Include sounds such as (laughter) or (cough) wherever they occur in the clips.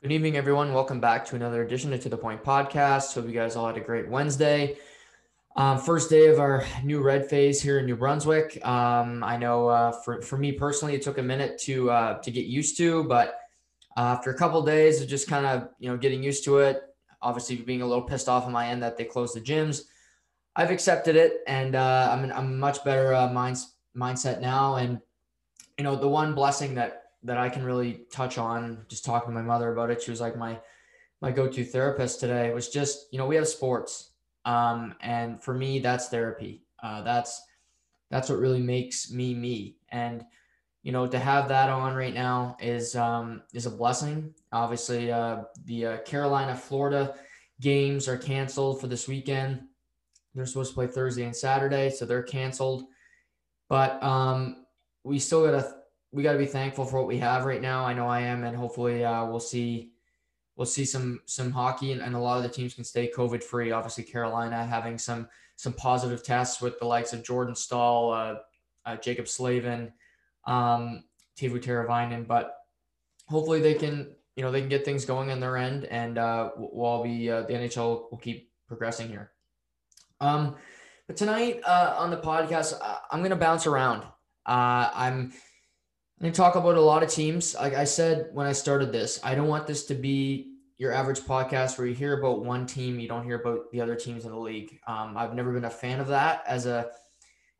Good evening, everyone. Welcome back to another edition of To The Point podcast. Hope you guys all had a great Wednesday. Um, first day of our new red phase here in New Brunswick. Um, I know uh, for, for me personally, it took a minute to uh, to get used to, but uh, after a couple of days of just kind of you know getting used to it, obviously being a little pissed off on my end that they closed the gyms, I've accepted it, and uh, I'm in, I'm much better uh, minds, mindset now. And you know, the one blessing that that I can really touch on, just talking to my mother about it, she was like my my go-to therapist today. Was just you know we have sports um, and for me that's therapy. Uh, that's that's what really makes me me. And you know to have that on right now is um, is a blessing. Obviously uh, the uh, carolina florida games are canceled for this weekend. They're supposed to play thursday and saturday so they're canceled. But um, we still gotta we gotta be thankful for what we have right now i know i am and hopefully uh, we'll see we'll see some some hockey and, and a lot of the teams can stay COVID free. Obviously, Carolina having some some positive tests with the likes of Jordan Staal, uh, uh, Jaccob Slavin, um, Teuvo Teravainen, but hopefully they can you know they can get things going on their end, and uh, we'll all be uh, the NHL will keep progressing here. Um, but tonight uh, on the podcast, I'm going to bounce around. I'm to talk about a lot of teams. Like I said when I started this, I don't want this to be your average podcast where you hear about one team, you don't hear about the other teams in the league. Um, I've never been a fan of that as a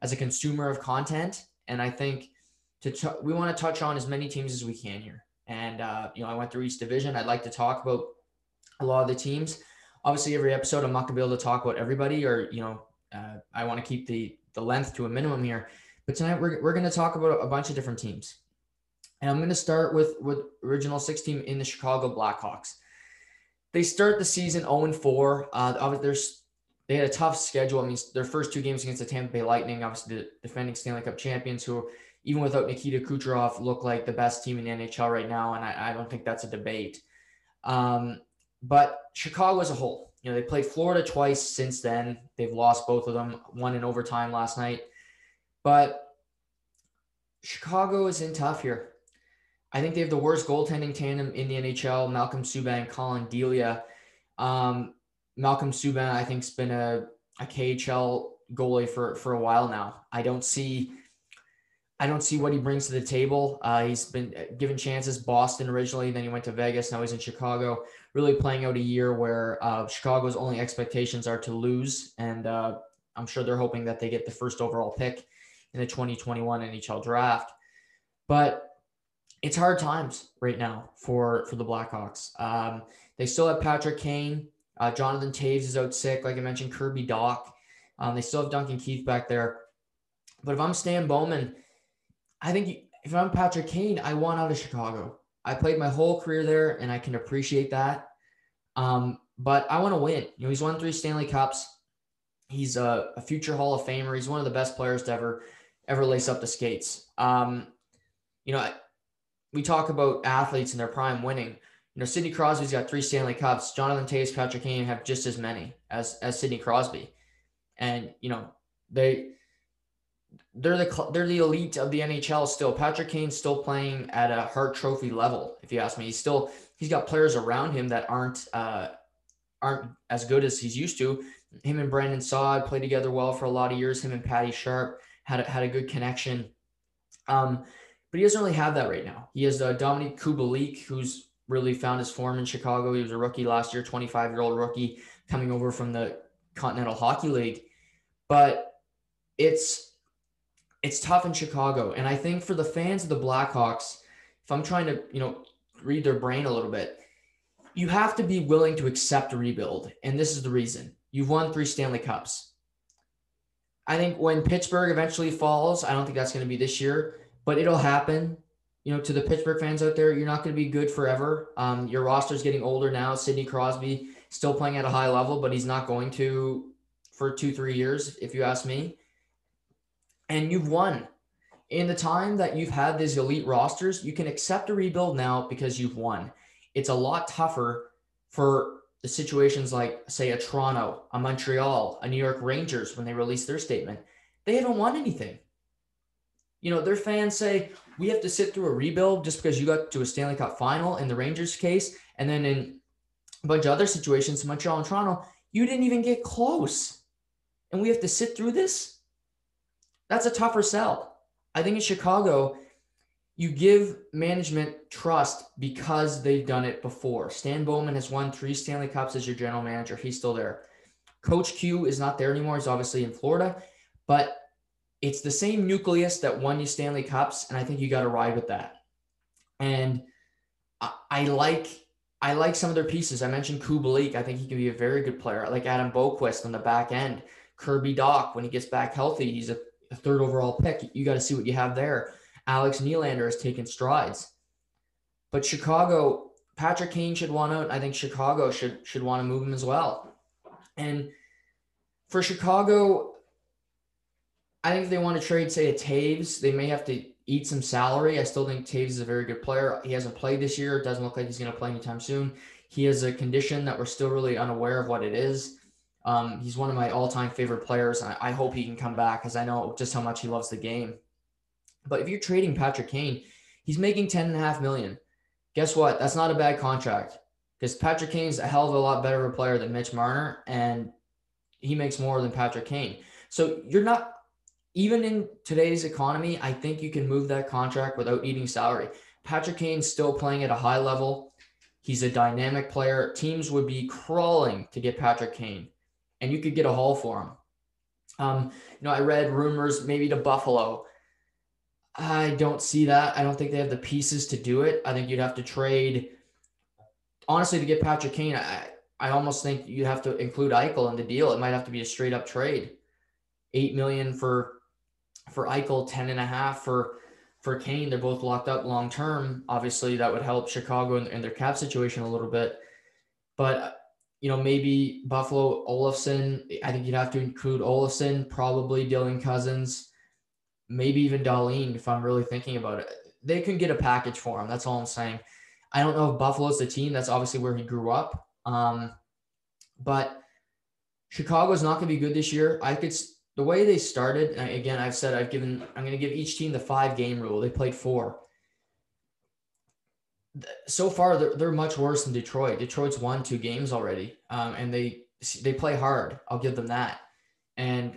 as a consumer of content, and I think to t- we want to touch on as many teams as we can here. And uh, you know, I went through each division. I'd like to talk about a lot of the teams. Obviously, every episode I'm not gonna be able to talk about everybody, or you know, uh, I want to keep the the length to a minimum here. But tonight we're we're gonna talk about a bunch of different teams. And I'm going to start with with original six team in the Chicago Blackhawks. They start the season 0 4. Uh, there's they had a tough schedule. I mean, their first two games against the Tampa Bay Lightning, obviously the defending Stanley Cup champions, who even without Nikita Kucherov look like the best team in the NHL right now, and I, I don't think that's a debate. Um, but Chicago as a whole, you know, they played Florida twice since then. They've lost both of them, one in overtime last night. But Chicago is in tough here. I think they have the worst goaltending tandem in the NHL. Malcolm Subban Collin Delia. Um, Malcolm Subban, I think, has been a, a KHL goalie for for a while now. I don't see, I don't see what he brings to the table. Uh, he's been given chances. Boston originally, then he went to Vegas. Now he's in Chicago. Really playing out a year where uh, Chicago's only expectations are to lose, and uh, I'm sure they're hoping that they get the first overall pick in the 2021 NHL draft. But it's hard times right now for for the Blackhawks. Um, they still have Patrick Kane. Uh, Jonathan Toews is out sick, like I mentioned. Kirby Dach. Um, they still have Duncan Keith back there. But if I'm Stan Bowman, I think if I'm Patrick Kane, I want out of Chicago. I played my whole career there, and I can appreciate that. Um, but I want to win. You know, he's won three Stanley Cups. He's a, a, future Hall of Famer. He's one of the best players to ever ever lace up the skates. Um, you know, we talk about athletes in their prime winning. You know, Sidney Crosby's got three Stanley Cups. Jonathan Toews, Patrick Kane have just as many as as Sidney Crosby, and you know they they're the they're the elite of the NHL still. Patrick Kane's still playing at a Hart Trophy level. If you ask me, he's still he's got players around him that aren't uh, aren't as good as he's used to. Him and Brandon Saad played together well for a lot of years. Him and Patty Sharp had a, had a good connection. Um, but he doesn't really have that right now. He has uh, Dominik Kubalik, who's really found his form in Chicago. He was a rookie last year, 25 year old rookie coming over from the Continental Hockey League. But it's it's tough in Chicago, and I think for the fans of the Blackhawks, if I'm trying to you know read their brain a little bit, you have to be willing to accept a rebuild, and this is the reason. You've won three Stanley Cups. I think when Pittsburgh eventually falls, I don't think that's going to be this year but it'll happen. You know, to the Pittsburgh fans out there, you're not going to be good forever. Um, your roster's getting older now. Sidney Crosby still playing at a high level, but he's not going to for two, three years, if you ask me. And you've won. In the time that you've had these elite rosters, you can accept a rebuild now because you've won. It's a lot tougher for the situations like, say, a Toronto, a Montreal, a New York Rangers when they release their statement. They haven't won anything you know, their fans say, we have to sit through a rebuild just because you got to a Stanley Cup final in the Rangers case. And then in a bunch of other situations, Montreal and Toronto, you didn't even get close. And we have to sit through this. That's a tougher sell. I think in Chicago, you give management trust because they've done it before. Stan Bowman has won three Stanley Cups as your general manager. He's still there. Coach Q is not there anymore. He's obviously in Florida, but it's the same nucleus that won you Stanley Cups, and I think you got to ride with that. And I, I, like I like some of their pieces. I mentioned Kubalik. I think he can be a very good player. I like Adam Boqvist on the back end. Kirby Dach, when he gets back healthy, he's a, a third overall pick. You got to see what you have there. Alex Nylander has taken strides. But Chicago, Patrick Kane should want out. I think Chicago should should want to move him as well. And for Chicago, I think if they want to trade, say, a Toews, they may have to eat some salary. I still think Toews is a very good player. He hasn't played this year. It doesn't look like he's going to play anytime soon. He has a condition that we're still really unaware of what it is. Um, he's one of my all-time favorite players. I, I hope he can come back because I know just how much he loves the game. But if you're trading Patrick Kane, he's making 10 and a half million. Guess what? That's not a bad contract because Patrick Kane's a hell of a lot better of a player than Mitch Marner, and he makes more than Patrick Kane. So you're not even in today's economy, I think you can move that contract without eating salary. Patrick Kane's still playing at a high level. He's a dynamic player. Teams would be crawling to get Patrick Kane, and you could get a haul for him. Um, you know, I read rumors maybe to Buffalo. I don't see that. I don't think they have the pieces to do it. I think you'd have to trade. Honestly, to get Patrick Kane, I, I almost think you'd have to include Eichel in the deal. It might have to be a straight up trade. Eight million for for Eichel, ten and a half for for Kane. They're both locked up long term. Obviously, that would help Chicago in, their cap situation a little bit. But you know, maybe Buffalo Olofsson. I think you'd have to include Olofsson, probably Dylan Cozens, maybe even Dahlin, if I'm really thinking about it. They can get a package for him. That's all I'm saying. I don't know if Buffalo's the team. That's obviously where he grew up. Um, but Chicago's not going to be good this year. I could the way they started. again, I've said I've given. I'm going to give each team the five game rule. They played four. So far, they're, they're much worse than Detroit. Detroit's won two games already, um, and they they play hard. I'll give them that. And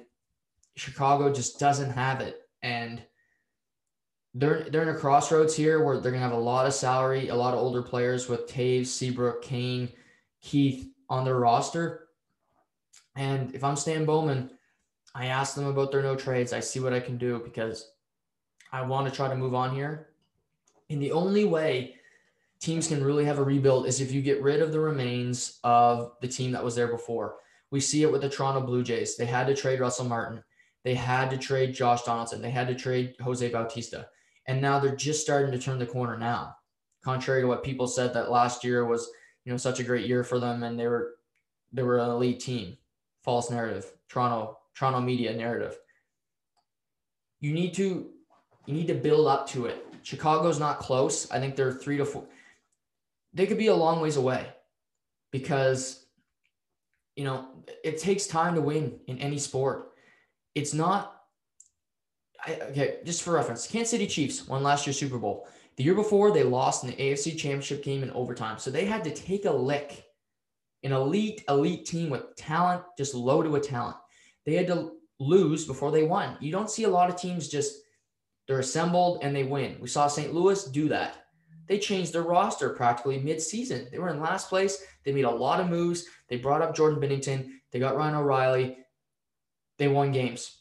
Chicago just doesn't have it and they're they're in a crossroads here where they're gonna have a lot of salary, a lot of older players with Toews, Seabrook, Kane, Keith on their roster. And if I'm Stan Bowman, I ask them about their no trades. I see what I can do because I want to try to move on here. And the only way teams can really have a rebuild is if you get rid of the remains of the team that was there before. We see it with the Toronto Blue Jays. They had to trade Russell Martin. They had to trade Josh Donaldson. They had to trade Jose Bautista. And now they're just starting to turn the corner now. Contrary to what people said that last year was, you know, such a great year for them and they were they were an elite team. False narrative. Toronto, Toronto media narrative. You need to you need to build up to it. Chicago's not close. I think they're three to four. They could be a long ways away because you know it takes time to win in any sport it's not. I, okay, just for reference, Kansas City Chiefs won last year's Super Bowl. The year before, they lost in the AFC Championship game in overtime. So they had to take a lick. An elite, elite team with talent, just loaded with talent. They had to lose before they won. You don't see a lot of teams just they're assembled and they win. We saw St. Louis do that. They changed their roster practically mid-season. They were in last place. They made a lot of moves. They brought up Jordan Binnington. They got Ryan O'Reilly they won games.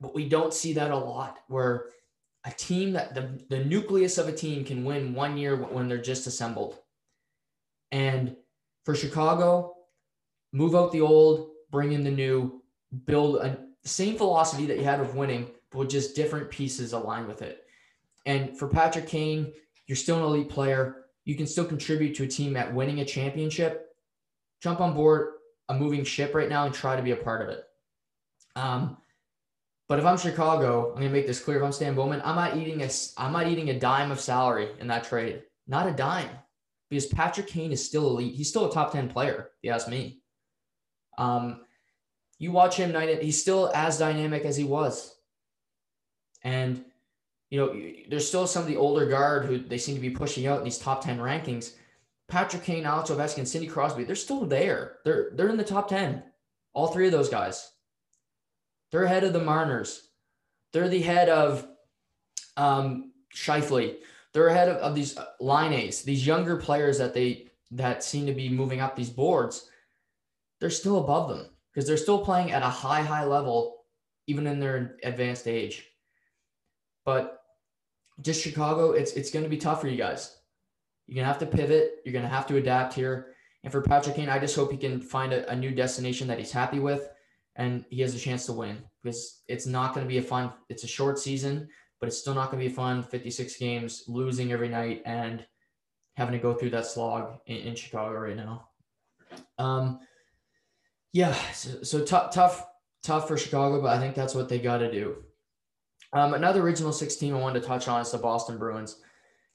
But we don't see that a lot where a team that the, the nucleus of a team can win one year when they're just assembled. And for Chicago, move out the old, bring in the new, build a same philosophy that you had of winning, but with just different pieces aligned with it. And for Patrick Kane, you're still an elite player. You can still contribute to a team at winning a championship. Jump on board a moving ship right now and try to be a part of it. Um, but if I'm Chicago, I'm gonna make this clear. If I'm Stan Bowman, I'm not eating a I'm not eating a dime of salary in that trade. Not a dime, because Patrick Kane is still elite. He's still a top ten player. If you ask me. Um, you watch him night. He's still as dynamic as he was, and you know, there's still some of the older guard who they seem to be pushing out in these top 10 rankings. Patrick Kane, Alex Ovechkin, Sidney Crosby, they're still there. They're they're in the top 10. All three of those guys. They're ahead of the Marners. They're the head of um, Scheifele. They're ahead of, of these Laines, these younger players that they that seem to be moving up these boards. They're still above them because they're still playing at a high, high level, even in their advanced age. But just Chicago, it's it's going to be tough for you guys. You're going to have to pivot. You're going to have to adapt here. And for Patrick Kane, I just hope he can find a, a new destination that he's happy with and he has a chance to win because it's not going to be a fun, it's a short season, but it's still not going to be fun 56 games, losing every night and having to go through that slog in, in Chicago right now. Um, yeah, so, so tough, tough, tough for Chicago, but I think that's what they got to do. Um, another Regional 6 team I wanted to touch on is the Boston Bruins.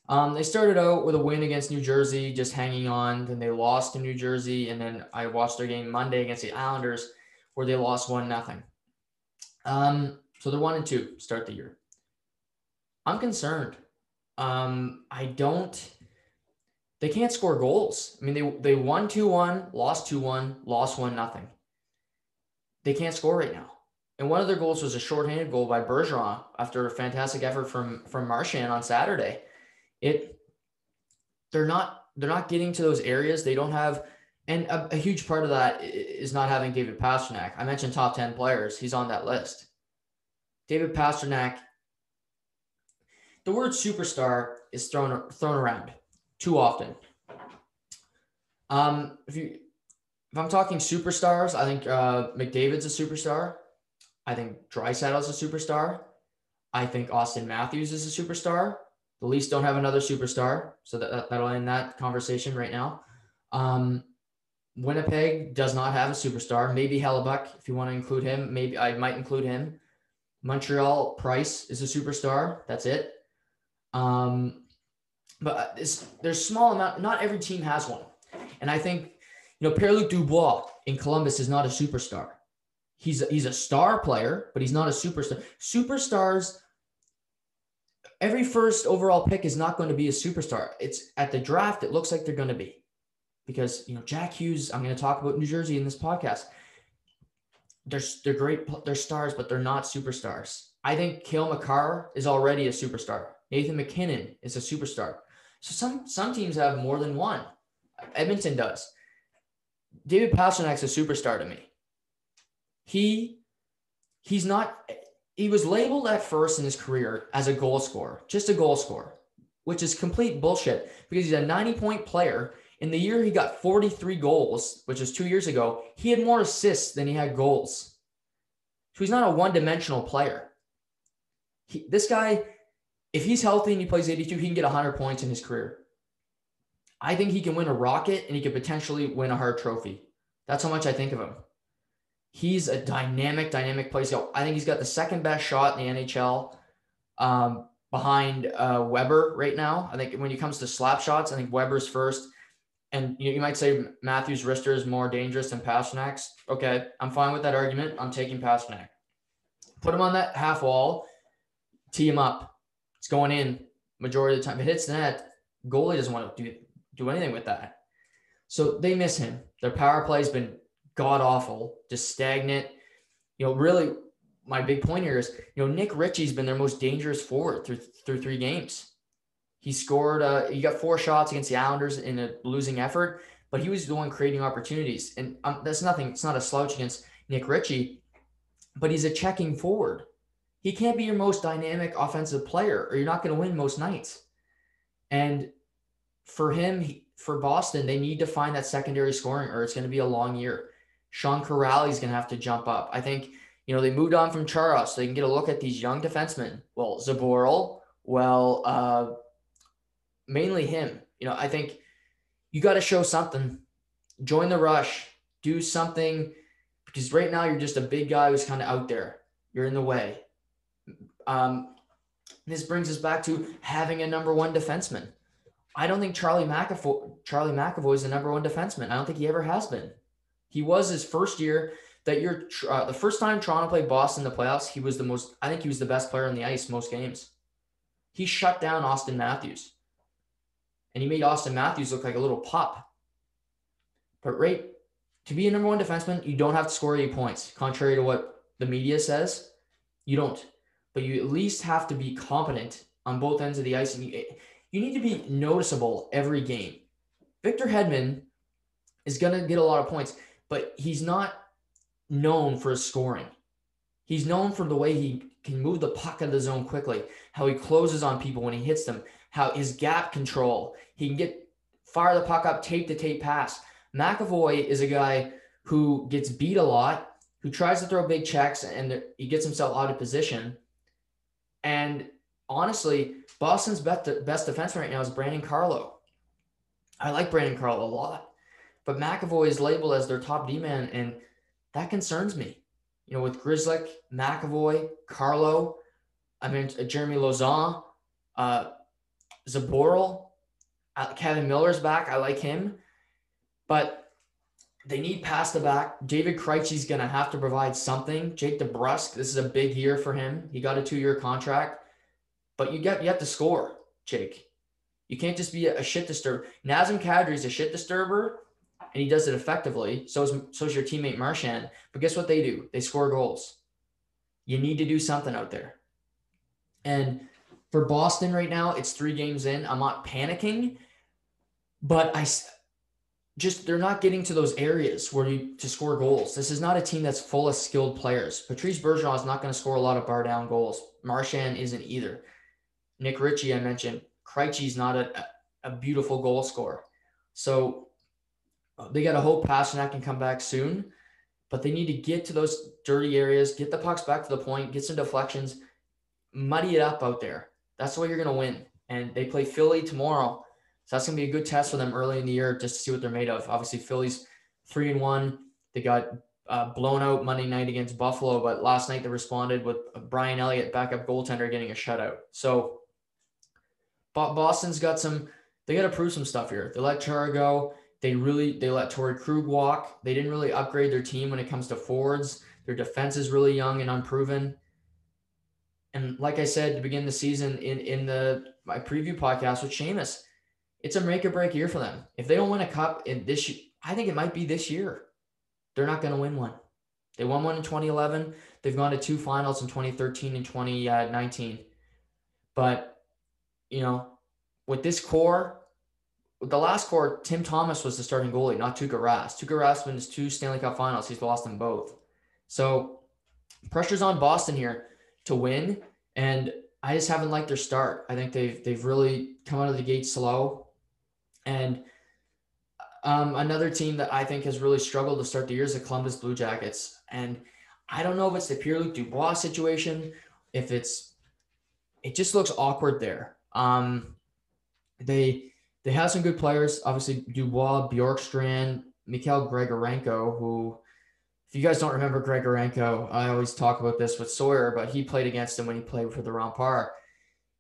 Um, they started out with a win against New Jersey, just hanging on. Then they lost to New Jersey, and then I watched their game Monday against the Islanders, where they lost one nothing. Um, so they're one and two start the year. I'm concerned. Um, I don't. They can't score goals. I mean, they they won two one, lost two one, lost one nothing. They can't score right now. And one of their goals was a shorthanded goal by Bergeron after a fantastic effort from from Marchand on Saturday it they're not they're not getting to those areas. They don't have and a, a, huge part of that is not having David Pastrnak. I mentioned top 10 players. He's on that list. David Pastrnak the word superstar is thrown thrown around too often. Um, if you if I'm talking superstars, I think uh, McDavid's a superstar. I think Draisaitl's a superstar. I think Austin Matthews is a superstar. The Leafs don't have another superstar, so that, that'll end that conversation right now. Um, Winnipeg does not have a superstar. Maybe Hellebuyck, if you want to include him. Maybe I might include him. Montreal Price is a superstar. That's it. Um, but uh, there's small amount. Not every team has one, and I think you know Pierre-Luc Dubois in Columbus is not a superstar. He's a, he's a star player, but he's not a superstar. Superstars every first overall pick is not going to be a superstar. It's at the draft, it looks like they're going to be. Because, you know, Jack Hughes, I'm going to talk about New Jersey in this podcast. They're, they're great, they're stars, but they're not superstars. I think Cale Makar is already a superstar. Nathan MacKinnon is a superstar. So some some teams have more than one. Edmonton does. David Pastrnak's a superstar to me. He he's not he was labeled at first in his career as a goal scorer, just a goal scorer, which is complete bullshit because he's a 90 point player. In the year he got 43 goals, which was two years ago, he had more assists than he had goals. So he's not a one dimensional player. He, this guy, if he's healthy and he plays 82, he can get 100 points in his career. I think he can win a Rocket and he could potentially win a Hart Trophy. That's how much I think of him. He's a dynamic, dynamic player. I think he's got the second best shot in the NHL um, behind uh, Weber right now. I think when it comes to slap shots, I think Weber's first. And you, you might say Matthews wrister is more dangerous than Pastrnak's. Okay, I'm fine with that argument. I'm taking Pastrnak. Put him on that half wall, tee him up. It's going in majority of the time. If it hits net, goalie doesn't want to do, do anything with that. So they miss him. Their power play has been god awful, just stagnant. You know, really, my big point here is, you know, Nick Ritchie's been their most dangerous forward through through three games. He scored. Uh, he got four shots against the Islanders in a losing effort, but he was the one creating opportunities. And um, that's nothing. It's not a slouch against Nick Ritchie, but he's a checking forward. He can't be your most dynamic offensive player, or you're not going to win most nights. And for him, he, for Boston, they need to find that secondary scoring, or it's going to be a long year. Sean Kuraly is going to have to jump up. I think, you know, they moved on from Chara so they can get a look at these young defensemen. Well, Zboril, well, uh, mainly him. You know, I think you got to show something. Join the rush. Do something because right now you're just a big guy who's kind of out there. You're in the way. Um, this brings us back to having a number one defenseman. I don't think Charlie McAvoy, Charlie McAvoy is the number one defenseman. I don't think he ever has been. He was his first year that you're uh, the first time Toronto played Boston in the playoffs. He was the most. I think he was the best player on the ice most games. He shut down Austin Matthews. And he made Austin Matthews look like a little pup. But right, to be a number one defenseman, you don't have to score eight points, contrary to what the media says. You don't. But you at least have to be competent on both ends of the ice. And you, you need to be noticeable every game. Victor Hedman is going to get a lot of points, but he's not known for his scoring. He's known for the way he can move the puck out of the zone quickly, how he closes on people when he hits them, how his gap control, he can get fire the puck up, tape to tape pass. McAvoy is a guy who gets beat a lot, who tries to throw big checks, and he gets himself out of position. And honestly, Boston's best, best defense right now is Brandon Carlo. I like Brandon Carlo a lot, but McAvoy is labeled as their top D man, and that concerns me. You know, with Grzelcyk, McAvoy, Carlo, I mean Jeremy Lauzon, uh, Zboril, uh, Kevan Miller's back. I like him, but they need past the back. David Krejci's going to have to provide something. Jake DeBrusk, this is a big year for him. He got a two-year contract, but you get you have to score, Jake. You can't just be a, shit disturber. Nazem Kadri is a shit disturber, and he does it effectively. So is so is your teammate Marchand. But guess what they do? They score goals. You need to do something out there. And for Boston right now, it's three games in. I'm not panicking, but I just they're not getting to those areas where you to score goals. This is not a team that's full of skilled players. Patrice Bergeron is not going to score a lot of bar down goals. Marchand isn't either. Nick Ritchie, I mentioned, Krejci's not a, a beautiful goal scorer. So uh, they got to hope Pastrnak can come back soon, but they need to get to those dirty areas, get the pucks back to the point, get some deflections, muddy it up out there. That's the way you're going to win. And they play Philly tomorrow. So that's going to be a good test for them early in the year just to see what they're made of. Obviously, Philly's three and one. They got uh, blown out Monday night against Buffalo, but last night they responded with Brian Elliott, backup goaltender, getting a shutout. So Boston's got some. They got to prove some stuff here. They let Chara go. They really they let Torey Krug walk. They didn't really upgrade their team when it comes to forwards. Their defense is really young and unproven. And like I said to begin the season in in the my preview podcast with Seamus, it's a make or break year for them. If they don't win a cup in this, year, I think it might be this year. They're not going to win one. They won one in 2011. They've gone to two finals in 2013 and 2019. But you know, with this core, with the last core, Tim Thomas was the starting goalie, not Tuukka Rask. Tuukka Rask wins two Stanley Cup Finals. He's lost them both. So pressure's on Boston here to win, and I just haven't liked their start. I think they've they've really come out of the gate slow, and um, another team that I think has really struggled to start the year is the Columbus Blue Jackets, and I don't know if it's the Pierre Luc Dubois situation, if it's it just looks awkward there. Um, they they have some good players. Obviously, Dubois, Bjorkstrand, Mikhail Grigorenko, who, if you guys don't remember Grigorenko, I always talk about this with Sawyer, but he played against him when he played for the Remparts.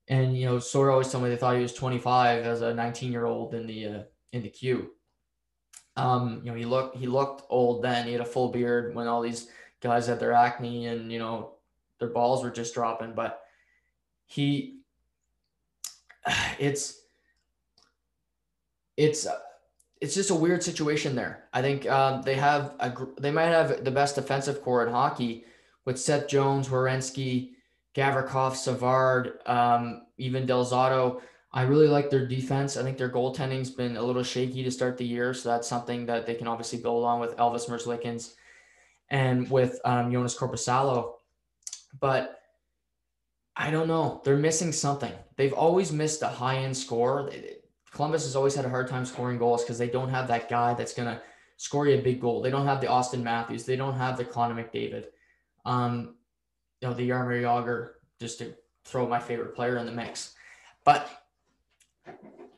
And you know, Sawyer always told me they thought he was 25 as a 19 year old in the uh, in the queue. Um, you know, he looked he looked old then. He had a full beard when all these guys had their acne and you know their balls were just dropping. But he (sighs) it's it's it's just a weird situation there. I think um, they have a they might have the best defensive core in hockey with Seth Jones, Werenski, Gavrikov, Savard, um, even Del Zotto. I really like their defense. I think their goaltending's been a little shaky to start the year, so that's something that they can obviously build on with Elvis Merzlikins and with um, Joonas Korpisalo. But I don't know. They're missing something. They've always missed a high end score. Columbus has always had a hard time scoring goals because they don't have that guy that's going to score you a big goal. They don't have the Austin Matthews. They don't have the Connor McDavid. Um, you know, the Jaromir Jagr, just to throw my favorite player in the mix. But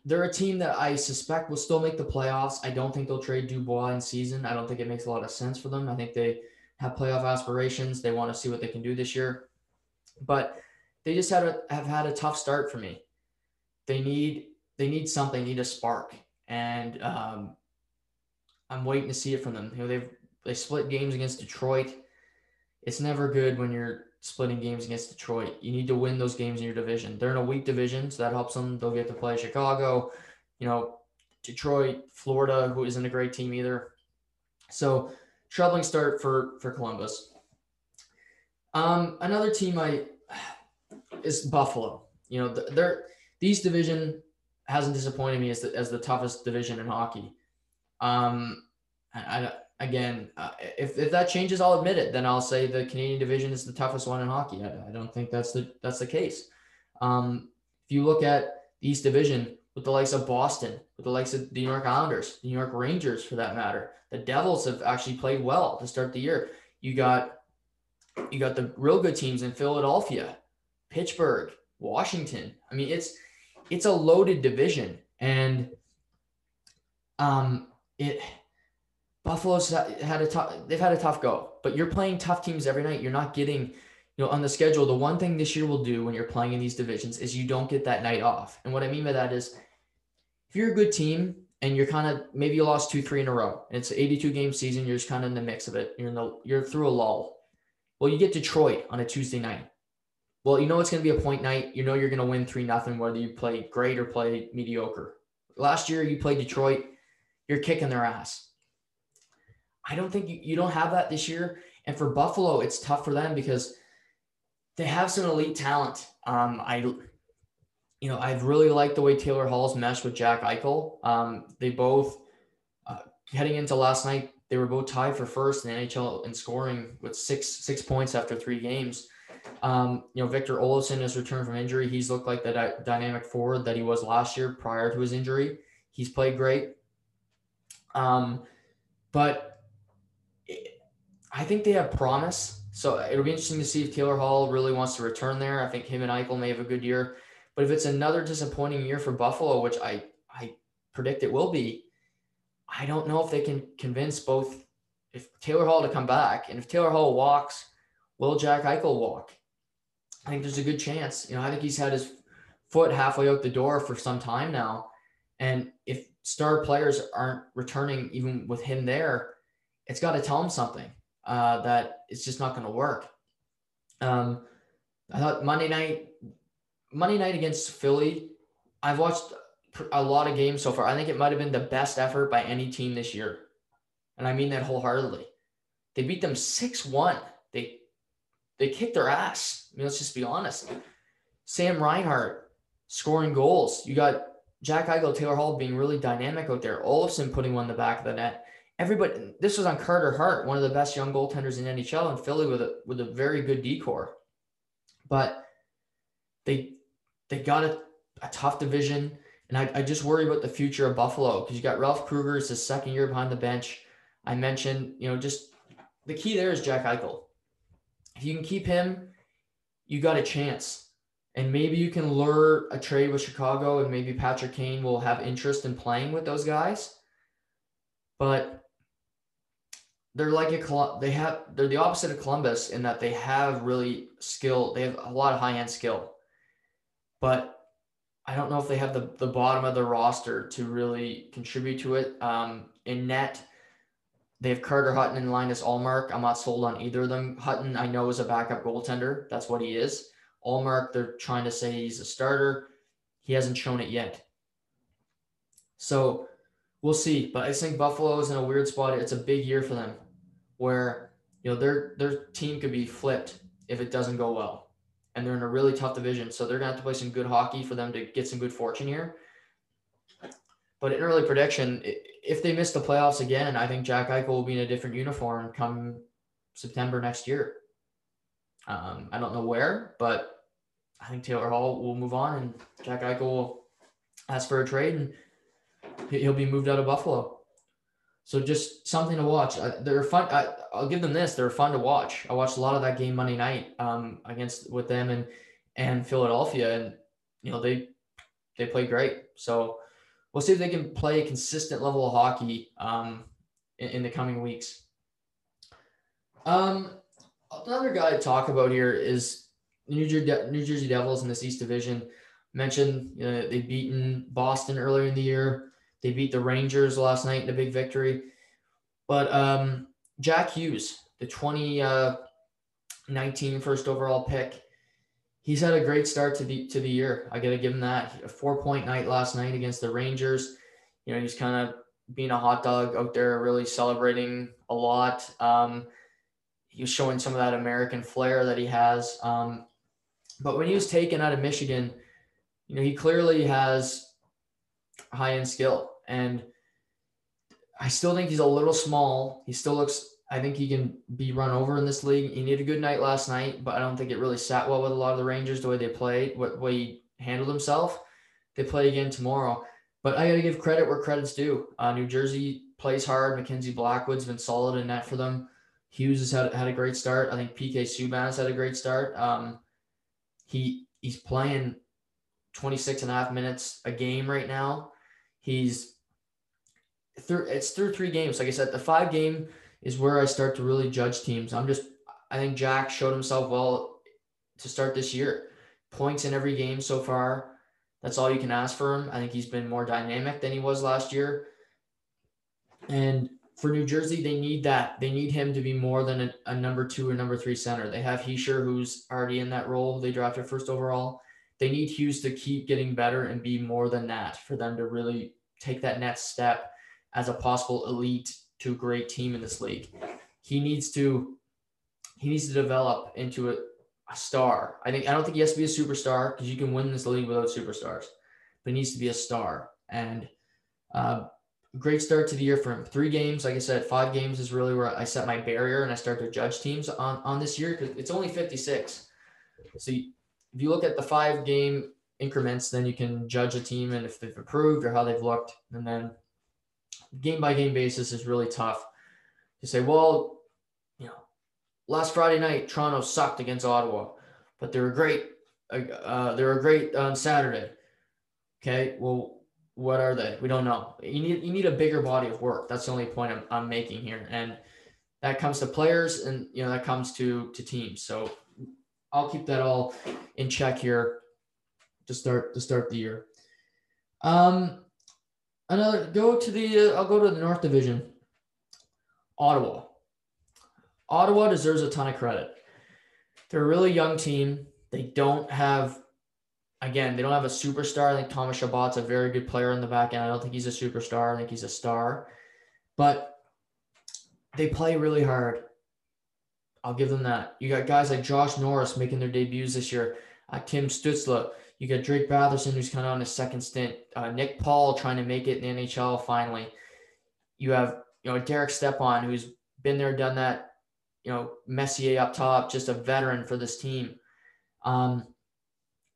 they're a team that I suspect will still make the playoffs. I don't think they'll trade Dubois in season. I don't think it makes a lot of sense for them. I think they have playoff aspirations. They want to see what they can do this year. But they just had a, have had a tough start for me. They need they need something, need a spark, and um, I'm waiting to see it from them. You know, they've they split games against Detroit. It's never good when you're splitting games against Detroit. You need to win those games in your division. They're in a weak division, so that helps them. They'll get to play Chicago, you know, Detroit, Florida, who isn't a great team either. So troubling start for for Columbus. Um, another team I (sighs) is Buffalo. You know, they're these division hasn't disappointed me as the, as the toughest division in hockey. Um, I, I again, uh, if, if that changes, I'll admit it. Then I'll say the Canadian division is the toughest one in hockey. I, I don't think that's the that's the case. Um, if you look at the East Division with the likes of Boston, with the likes of the New York Islanders, the New York Rangers, for that matter, the Devils have actually played well to start the year. You got you got the real good teams in Philadelphia, Pittsburgh, Washington. I mean, it's it's a loaded division, and um, it Buffalo's had a tough. They've had a tough go, but you're playing tough teams every night. You're not getting, you know, on the schedule. The one thing this year will do when you're playing in these divisions is you don't get that night off. And what I mean by that is, if you're a good team and you're kind of maybe you lost two, three in a row, and it's an 82 game season, you're just kind of in the mix of it. You're in the you're through a lull. Well, you get Detroit on a Tuesday night. Well, you know it's going to be a point night. You know you're going to win three nothing whether you play great or play mediocre. Last year you played Detroit, you're kicking their ass I don't think you, you don't have that this year. And for Buffalo, it's tough for them because they have some elite talent. Um, I, you know, I've really liked the way Taylor Hall's meshed with Jack Eichel. Um, they both, uh, heading into last night, they were both tied for first in the NHL in scoring with six six points after three games. Um, you know, Victor Olofsson has returned from injury. He's looked like the di- dynamic forward that he was last year prior to his injury. He's played great. Um, but I think they have promise. So uh, it'll be interesting to see if Taylor Hall really wants to return there. I think him and Eichel may have a good year. But if it's another disappointing year for Buffalo, which I, I predict it will be, I don't know if they can convince both if Taylor Hall to come back. And if Taylor Hall walks, will Jack Eichel walk? I think there's a good chance. You know, I think he's had his foot halfway out the door for some time now. And if star players aren't returning even with him there, it's got to tell him something uh, that it's just not going to work. Um, I thought Monday night, Monday night against Philly, I've watched a lot of games so far. I think it might have been the best effort by any team this year. And I mean that wholeheartedly. They beat them 6-1. They they kicked their ass. I mean, let's just be honest. Sam Reinhart scoring goals. You got Jack Eichel, Taylor Hall being really dynamic out there. Olofsson putting one in the back of the net everybody this was on Carter Hart, one of the best young goaltenders in NHL in Philly with a with a very good decor. But they they got a, a tough division. And I, I just worry about the future of Buffalo because you got Ralph Krueger, it's his second year behind the bench. I mentioned, you know, just the key there is Jack Eichel. If you can keep him, you got a chance. And maybe you can lure a trade with Chicago, and maybe Patrick Kane will have interest in playing with those guys. But they're like a they have they're the opposite of Columbus in that they have really skill. They have a lot of high end skill, but I don't know if they have the the bottom of the roster to really contribute to it. Um, in net, they have Carter Hutton and Linus Ullmark. I'm not sold on either of them. Hutton, I know, is a backup goaltender. That's what he is. Ullmark, they're trying to say he's a starter. He hasn't shown it yet. So we'll see. But I think Buffalo is in a weird spot. It's a big year for them, where you know their their team could be flipped if it doesn't go well, and they're in a really tough division. So they're gonna have to play some good hockey for them to get some good fortune here. But in early prediction, if they miss the playoffs again, I think Jack Eichel will be in a different uniform come September next year. Um, I don't know where, but I think Taylor Hall will move on and Jack Eichel will ask for a trade and he'll be moved out of Buffalo. So just something to watch. they're fun. I, will give them this: they're fun to watch. I watched a lot of that game Monday night um, against with them and and Philadelphia, and you know they they play great. So we'll see if they can play a consistent level of hockey um, in, in the coming weeks. Um, another guy to talk about here is New Jersey New Jersey Devils in this East Division. Mentioned you know, they've beaten Boston earlier in the year. They beat the Rangers last night in a big victory. But um, Jack Hughes, the 20, uh, 19 first overall pick. He's had a great start to the to the year. I got to give him that. A four point night last night against the Rangers. You know, he's kind of being a hot dog out there, really celebrating a lot. Um, he was showing some of that American flair that he has. Um, but when he was taken out of Michigan, you know, he clearly has high end skill. And I still think he's a little small. He still looks, I think he can be run over in this league. He needed a good night last night, but I don't think it really sat well with a lot of the Rangers the way they played, what way he handled himself. They play again tomorrow. But I got to give credit where credit's due. Uh, New Jersey plays hard. Mackenzie Blackwood's been solid in net for them. Hughes has had, had a great start. I think PK Subban has had a great start. Um, he he's playing 26 and a half minutes a game right now. He's through it's through three games. Like I said, the five game is where I start to really judge teams. I'm just I think Jack showed himself well to start this year. Points in every game so far. That's all you can ask for him. I think he's been more dynamic than he was last year. And for New Jersey, they need that. They need him to be more than a, a number two or number three center. They have Hischier, who's already in that role. They drafted first overall. They need Hughes to keep getting better and be more than that for them to really take that next step as a possible elite to great team in this league. He needs to he needs to develop into a, a star. I think I don't think he has to be a superstar because you can win this league without superstars, but he needs to be a star. And uh, great start to the year for him. Three games, like I said, five games is really where I set my barrier and I start to judge teams on, on this year because it's only 56. So you, if you look at the five game increments, then you can judge a team and if they've improved or how they've looked. And then game by game basis is really tough to say, well, you know, last Friday night, Toronto sucked against Ottawa, but they were great. Uh, they were great on Saturday. Okay. Well, what are they? We don't know. You need you need a bigger body of work. That's the only point I'm, I'm making here, and that comes to players, and you know that comes to to teams. So I'll keep that all in check here to start to start the year. Um, another go to the uh, I'll go to the North Division. Ottawa. Ottawa deserves a ton of credit. They're a really young team. They don't have again, they don't have a superstar. I think Thomas Chabot's a very good player in the back end. I don't think he's a superstar. I think he's a star. But they play really hard. I'll give them that. You got guys like Josh Norris making their debuts this year. Uh, Tim Stützle. You got Drake Batherson, who's kind of on his second stint. Uh, Nick Paul trying to make it in the NHL finally. You have, you know, Derek Stepan, who's been there, done that. You know, Messier up top, just a veteran for this team. Um,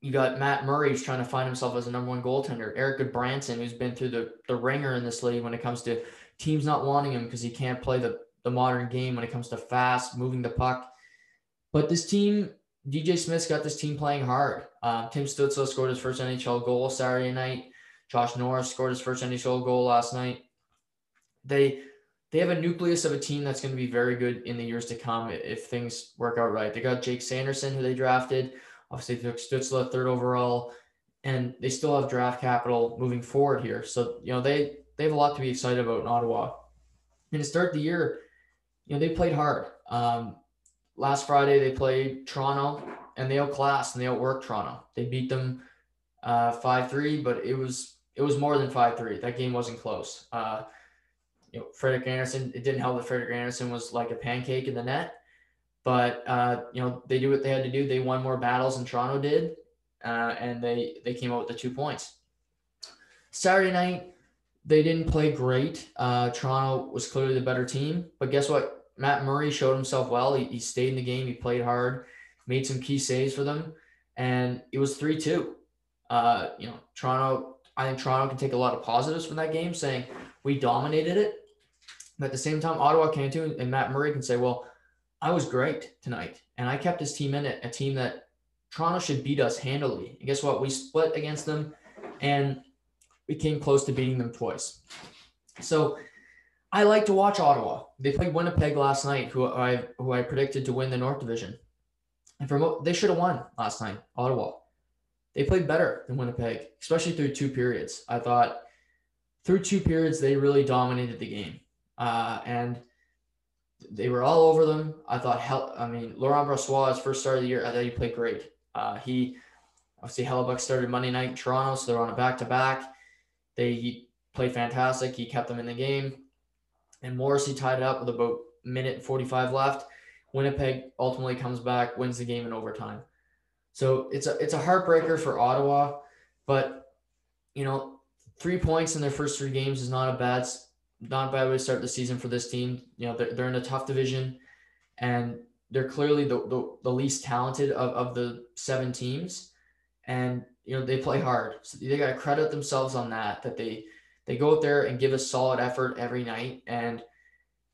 you got Matt Murray who's trying to find himself as a number one goaltender. Erik Gudbranson, who's been through the, the ringer in this league when it comes to teams not wanting him because he can't play the, the modern game when it comes to fast, moving the puck. But this team, DJ Smith's got this team playing hard. Um, Tim Stützle scored his first NHL goal Saturday night. Josh Norris scored his first NHL goal last night. They they have a nucleus of a team that's going to be very good in the years to come if things work out right. They got Jake Sanderson, who they drafted, Obviously, they took Stützle third overall, and they still have draft capital moving forward here. So you know they they have a lot to be excited about in Ottawa. And to start the year, you know they played hard. Um, last Friday they played Toronto, and they outclassed and they outworked Toronto. They beat them uh, five three, but it was it was more than five three. That game wasn't close. Uh, you know, Frederik Andersen. It didn't help that Frederik Andersen was like a pancake in the net. But uh, you know they do what they had to do. They won more battles than Toronto did, uh, and they they came out with the two points. Saturday night they didn't play great. Uh, Toronto was clearly the better team, but guess what? Matt Murray showed himself well. He, he stayed in the game. He played hard, made some key saves for them, and it was three two. Uh, you know, Toronto. I think Toronto can take a lot of positives from that game, saying we dominated it. But at the same time, Ottawa can too, and Matt Murray can say, well, I was great tonight, and I kept this team in it, a team that Toronto should beat us handily. And guess what? We split against them, and we came close to beating them twice. So I like to watch Ottawa. They played Winnipeg last night, who I who I predicted to win the North Division, and for they should have won last night. Ottawa, they played better than Winnipeg, especially through two periods. I thought through two periods they really dominated the game, uh, and they were all over them. I thought, hell, I mean, Laurent Brossoit, first start of the year, I thought he played great. Uh, he obviously Hellebuyck started Monday night in Toronto, so they're on a back to back. They he played fantastic. He kept them in the game, and Morrissey tied it up with about minute forty five left. Winnipeg ultimately comes back, wins the game in overtime. So it's a it's a heartbreaker for Ottawa, but you know, three points in their first three games is not a bad not a bad way to start the season for this team. You know, they're, they're in a tough division, and they're clearly the, the, the least talented of, of the seven teams. And you know, they play hard. So they got to credit themselves on that. That they they go out there and give a solid effort every night, and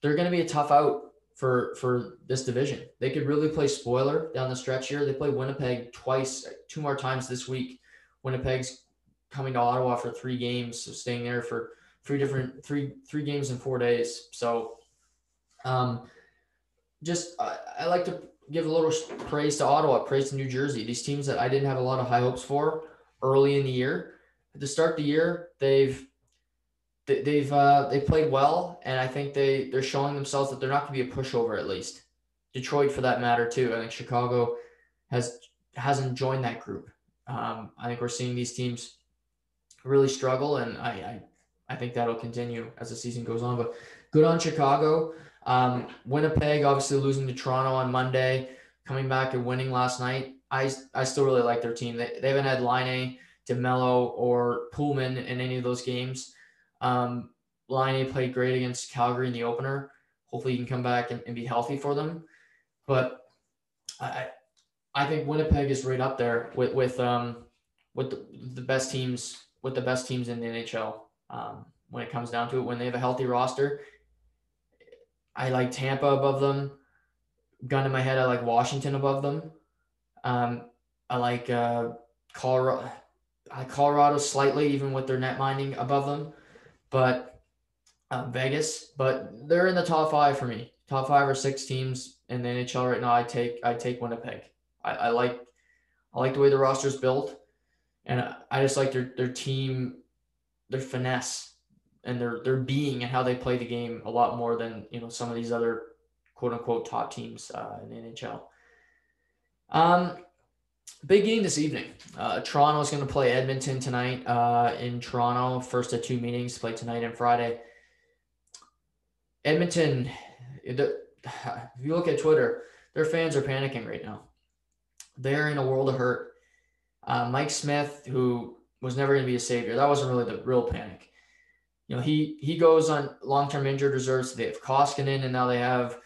they're going to be a tough out for for this division. They could really play spoiler down the stretch here. They play Winnipeg twice, two more times this week. Winnipeg's coming to Ottawa for three games, so staying there for three different three three games in four days. So, um, just I, I like to give a little praise to Ottawa, praise to New Jersey. These teams that I didn't have a lot of high hopes for early in the year. To start of the year, they've they've uh, they played well, and I think they they're showing themselves that they're not going to be a pushover at least. Detroit, for that matter, too. I think Chicago has hasn't joined that group. Um, I think we're seeing these teams really struggle, and I, I I think that'll continue as the season goes on. But good on Chicago. Um, Winnipeg, obviously losing to Toronto on Monday, coming back and winning last night. I I still really like their team. They, they haven't had Laine, DeMelo, or Pullman in any of those games. Um, Laine played great against Calgary in the opener. Hopefully, he can come back and, and be healthy for them. But I, I think Winnipeg is right up there with with um with the, the best teams with the best teams in the NHL. Um, when it comes down to it, when they have a healthy roster, I like Tampa above them. Gun in my head, I like Washington above them. Um, I like uh, Colorado. Colorado slightly, even with their net minding above them but um, Vegas, but they're in the top five for me. Top five or six teams in the NHL right now. I take I take Winnipeg. I, I like I like the way the roster's built, and I, I just like their their team, their finesse, and their their being and how they play the game a lot more than you know some of these other quote unquote top teams uh, in the NHL. Um, Big game this evening. Uh, Toronto is going to play Edmonton tonight uh, in Toronto. First of two meetings play tonight and Friday. Edmonton, the, (sighs) if you look at Twitter, their fans are panicking right now. They're in a world of hurt. Uh, Mike Smith, who was never going to be a savior, that wasn't really the real panic. You know, he he goes on long-term injured reserves. They have Koskinen, and now they have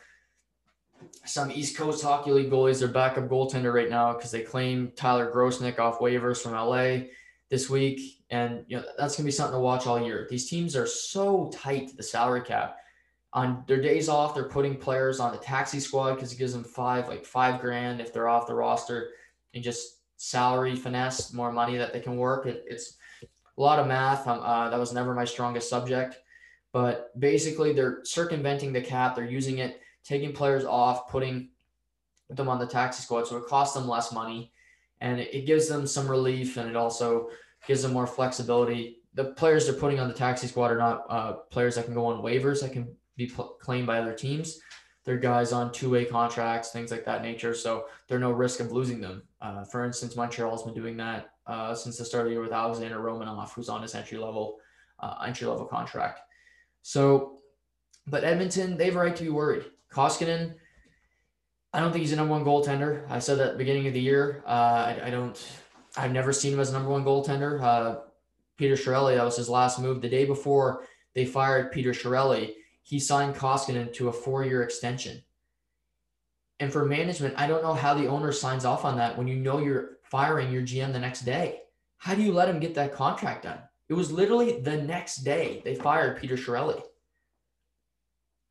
some East Coast Hockey League goalies, their backup goaltender right now because they claim Tyler Grosenick off waivers from LA this week. And you know that's gonna be something to watch all year. These teams are so tight to the salary cap. On their days off, they're putting players on the taxi squad because it gives them five, like five grand if they're off the roster, and just salary finesse, more money that they can work. It, it's a lot of math. Um, uh, that was never my strongest subject, but basically they're circumventing the cap. They're using it taking players off, putting them on the taxi squad. So it costs them less money and it gives them some relief and it also gives them more flexibility. The players they're putting on the taxi squad are not uh, players that can go on waivers that can be pl- claimed by other teams. They're guys on two-way contracts, things like that nature. So there's no risk of losing them. Uh, for instance, Montreal's been doing that uh, since the start of the year with Alexander Romanov, who's on his entry level uh, entry level contract. So, but Edmonton, they have a right to be worried. Koskinen, I don't think he's a number one goaltender. I said that beginning of the year. Uh, I, I, don't. I've never seen him as a number one goaltender. Uh, Peter Chiarelli, that was his last move. The day before they fired Peter Chiarelli, he signed Koskinen to a four-year extension. And for management, I don't know how the owner signs off on that when you know you're firing your GM the next day. How do you let him get that contract done? It was literally the next day they fired Peter Chiarelli.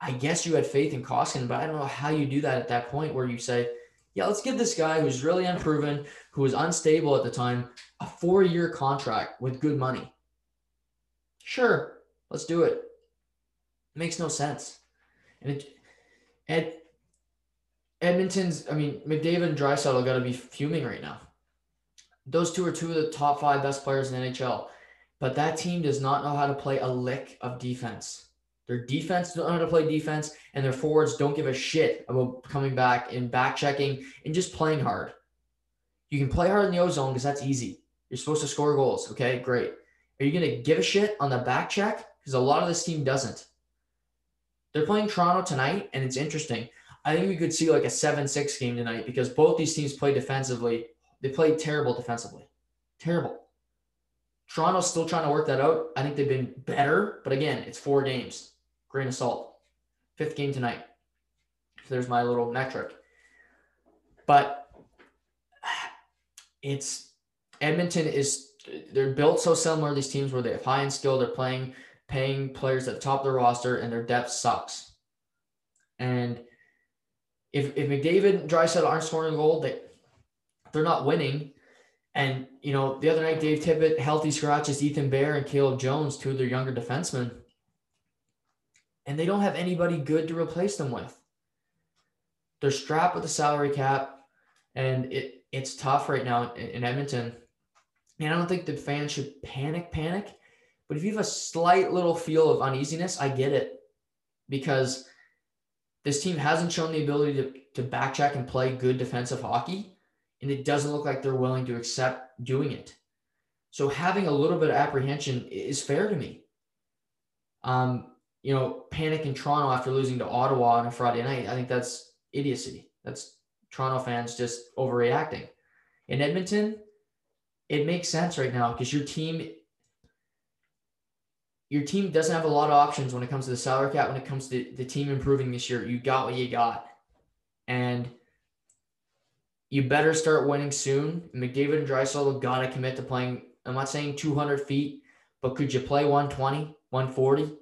I guess you had faith in Koskinen, but I don't know how you do that at that point where you say, yeah, let's give this guy who's really unproven, who was unstable at the time, a four year contract with good money. Sure, let's do it. it makes no sense. And it, Ed, Edmonton's, I mean, McDavid and Draisaitl got to be fuming right now. Those two are two of the top five best players in NHL, but that team does not know how to play a lick of defense. Their defense don't know how to play defense, and their forwards don't give a shit about coming back and back checking and just playing hard. You can play hard in the ozone because that's easy. You're supposed to score goals. Okay, great. Are you going to give a shit on the back check? Because a lot of this team doesn't. They're playing Toronto tonight, and it's interesting. I think we could see like a 7 6 game tonight because both these teams play defensively. They play terrible defensively. Terrible. Toronto's still trying to work that out. I think they've been better, but again, it's four games. Grain of salt. Fifth game tonight. So there's my little metric. But (sighs) it's Edmonton is they're built so similar these teams where they have high end skill, they're playing paying players at the top of the roster, and their depth sucks. And if if McDavid and Draisaitl aren't scoring a goal, they they're not winning. And you know, the other night, Dave Tippett, healthy scratches, Ethan Bear and Caleb Jones, two of their younger defensemen, and they don't have anybody good to replace them with. They're strapped with the salary cap, and it it's tough right now in, in Edmonton. And I don't think the fans should panic, panic. But if you have a slight little feel of uneasiness, I get it because this team hasn't shown the ability to, to back check and play good defensive hockey. And it doesn't look like they're willing to accept doing it. So having a little bit of apprehension is fair to me. Um, you know, panic in Toronto after losing to Ottawa on a Friday night, I think that's idiocy. That's Toronto fans just overreacting. In Edmonton, it makes sense right now because your team your team doesn't have a lot of options when it comes to the salary cap, when it comes to the team improving this year. You got what you got. And you better start winning soon. McDavid and Draisaitl got to commit to playing. I'm not saying 200 feet, but could you play 120, 140?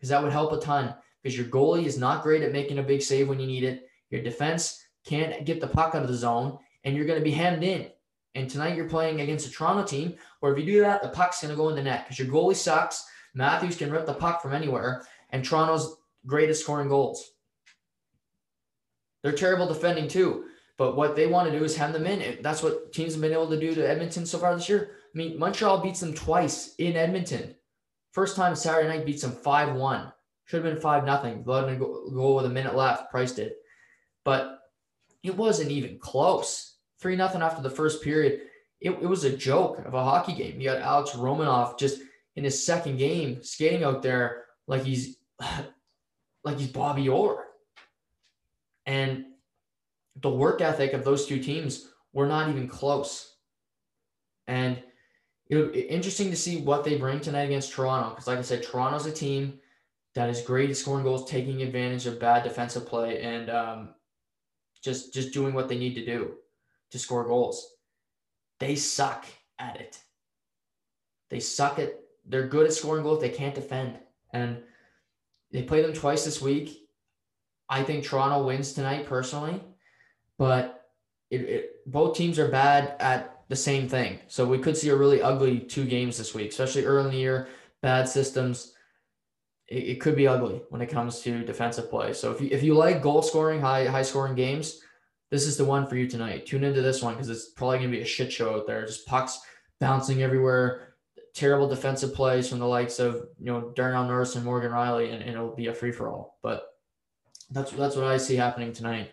Because that would help a ton. Because your goalie is not great at making a big save when you need it. Your defense can't get the puck out of the zone, and you're going to be hemmed in. And tonight you're playing against a Toronto team where if you do that, the puck's going to go in the net because your goalie sucks Matthews can rip the puck from anywhere, and Toronto's great at scoring goals. They're terrible defending too, but what they want to do is hand them in. That's what teams have been able to do to Edmonton so far this year. I mean, Montreal beats them twice in Edmonton. First time Saturday night beats them 5 1. Should have been 5 nothing. Let them go, with a minute left. Price did. But it wasn't even close. 3 nothing after the first period. It, it was a joke of a hockey game. You got Alex Romanov just in his second game skating out there like he's (sighs) like he's Bobby Orr. And the work ethic of those two teams were not even close. And you know, interesting to see what they bring tonight against Toronto. Because, like I said, Toronto's a team that is great at scoring goals, taking advantage of bad defensive play, and um, just just doing what they need to do to score goals. They suck at it. They suck at they're good at scoring goals. They can't defend. And they play them twice this week. I think Toronto wins tonight personally, but it, it, both teams are bad at the same thing. So we could see a really ugly two games this week, especially early in the year. Bad systems. It, it could be ugly when it comes to defensive play. So if you if you like goal scoring, high high scoring games, this is the one for you tonight. Tune into this one because it's probably gonna be a shit show out there. Just pucks bouncing everywhere terrible defensive plays from the likes of you know Darnell Nurse and Morgan Rielly, and, and it'll be a free for all. But that's that's what I see happening tonight.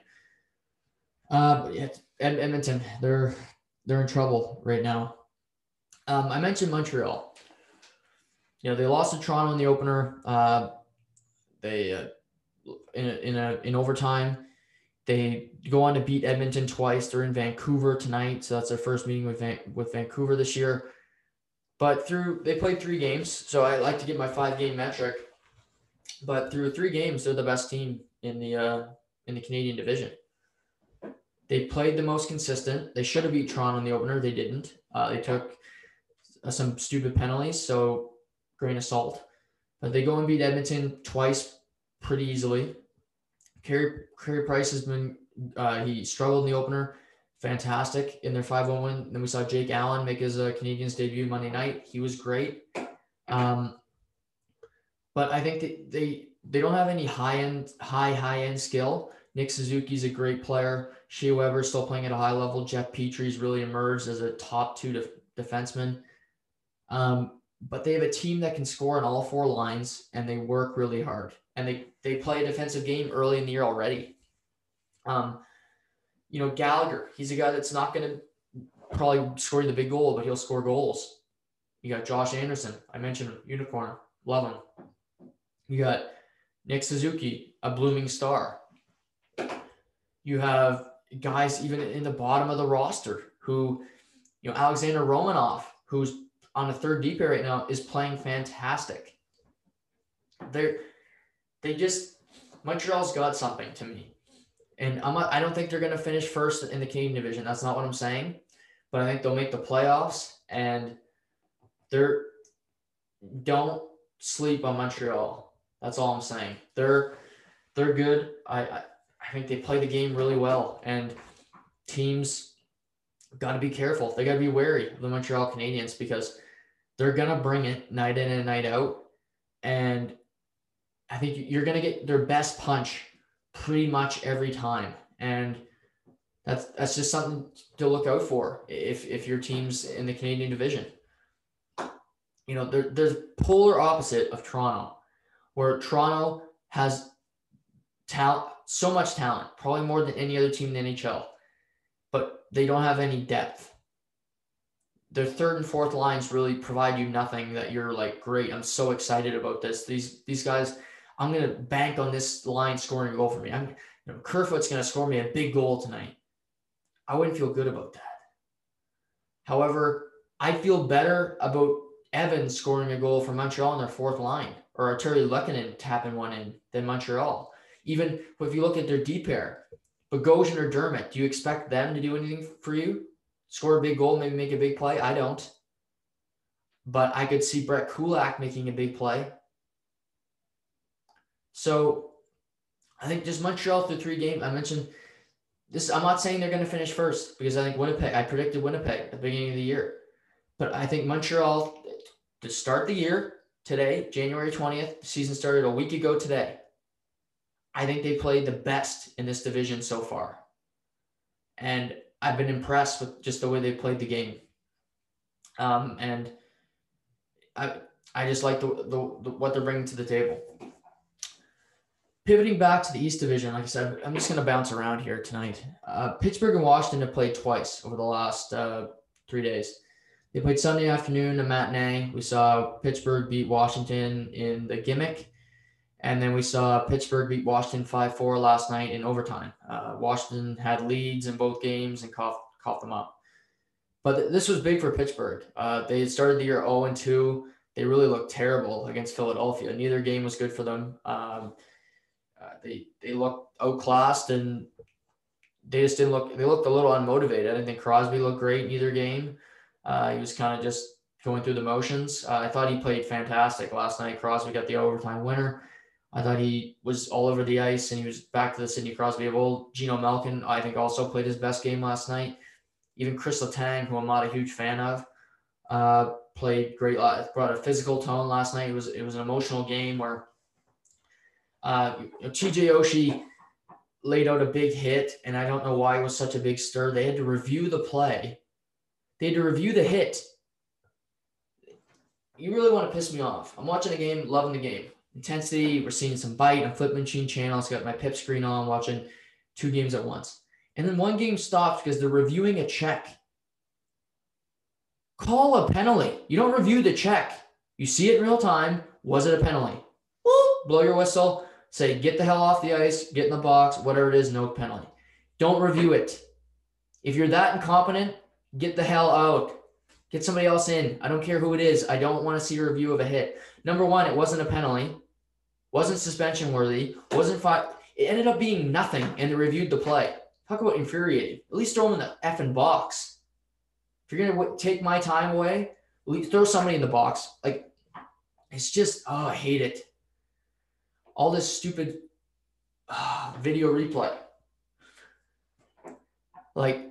Uh, but yeah, Ed, Edmonton, they're they're in trouble right now. Um, I mentioned Montreal. You know they lost to Toronto in the opener. Uh, they uh, in a, in a in overtime. They go on to beat Edmonton twice. They're in Vancouver tonight, so that's their first meeting with Van, with Vancouver this year. But through they played three games, so I like to get my five game metric. But through three games, they're the best team in the uh, in the Canadian division. They played the most consistent. They should have beat Toronto in the opener. They didn't. Uh, they took uh, some stupid penalties, so grain of salt. But they go and beat Edmonton twice pretty easily. Carey, Carey Price has been uh, he struggled in the opener fantastic in their 5-1 win. Then we saw Jake Allen make his uh, Canadiens debut Monday night. He was great. Um, but I think they, they they don't have any high end, high high end skill. Nick Suzuki's a great player. Shea Weber still playing at a high level. Jeff Petry's really emerged as a top two def- defenseman. Um, but they have a team that can score on all four lines and they work really hard and they they play a defensive game early in the year already. Um, you know Gallagher, he's a guy that's not going to probably score the big goal, but he'll score goals. You got Josh Anderson, I mentioned unicorn, love him. You got Nick Suzuki, a blooming star. You have guys even in the bottom of the roster who, you know, Alexander Romanov, who's on a third deep right now, is playing fantastic. They're they just Montreal's got something to me. And I'm I don't think they're going to finish first in the Canadian division. That's not what I'm saying. But I think they'll make the playoffs and they're don't sleep on Montreal. That's all I'm saying. They're they're good. I, I I think they play the game really well, and teams got to be careful. They got to be wary of the Montreal Canadiens because they're gonna bring it night in and night out, and I think you're gonna get their best punch pretty much every time, and that's that's just something to look out for if if your team's in the Canadian division. You know, there, there's polar opposite of Toronto, where Toronto has talent, so much talent, probably more than any other team in the NHL, but they don't have any depth. Their third and fourth lines really provide you nothing that you're like, great, I'm so excited about this. These these guys, I'm gonna bank on this line scoring a goal for me. I'm you know, Kerfoot's gonna score me a big goal tonight. I wouldn't feel good about that. However, I feel better about Evans scoring a goal for Montreal on their fourth line or Artturi Lehkonen tapping one in than Montreal. Even if you look at their deep pair, Bogosian or Dermott, do you expect them to do anything for you? Score a big goal, maybe make a big play? I don't. But I could see Brett Kulak making a big play. So I think just Montreal through three games. I mentioned this. I'm not saying they're going to finish first because I think Winnipeg, I predicted Winnipeg at the beginning of the year. But I think Montreal to start the year today, January 20th, season started a week ago today. I think they played the best in this division so far. And I've been impressed with just the way they played the game. Um, and I, I just like the, the, the, what they're bringing to the table. Pivoting back to the East Division, like I said, I'm just going to bounce around here tonight. Uh, Pittsburgh and Washington have played twice over the last uh, three days. They played Sunday afternoon, a matinee. We saw Pittsburgh beat Washington in the gimmick. And then we saw Pittsburgh beat Washington 5 4 last night in overtime. Uh, Washington had leads in both games and coughed, coughed them up. But th- this was big for Pittsburgh. Uh, they started the year 0 2. They really looked terrible against Philadelphia. Neither game was good for them. Um, uh, they, they looked outclassed and they just didn't look, they looked a little unmotivated. I didn't think Crosby looked great in either game. Uh, he was kind of just going through the motions. Uh, I thought he played fantastic last night. Crosby got the overtime winner. I thought he was all over the ice and he was back to the Sidney Crosby of old. Geno Malkin, I think, also played his best game last night. Even Chris Letang, who I'm not a huge fan of, uh, played great. Brought a physical tone last night. It was it was an emotional game where uh, TJ Oshie laid out a big hit, and I don't know why it was such a big stir. They had to review the play they had to review the hit. You really want to piss me off. I'm watching the game, loving the game. Intensity, we're seeing some bite. I'm flip machine channels, got my pip screen on, watching two games at once. And then one game stops because they're reviewing a check. Call a penalty. You don't review the check. You see it in real time. Was it a penalty? Woo, blow your whistle. Say, get the hell off the ice, get in the box, whatever it is, no penalty. Don't review it. If you're that incompetent, Get the hell out. Get somebody else in. I don't care who it is. I don't want to see a review of a hit. Number one, it wasn't a penalty, wasn't suspension worthy, wasn't. It ended up being nothing, and they reviewed the play. Talk about infuriating. At least throw them in the effing box. If you're gonna take my time away, throw somebody in the box. Like it's just oh, I hate it. All this stupid uh, video replay. Like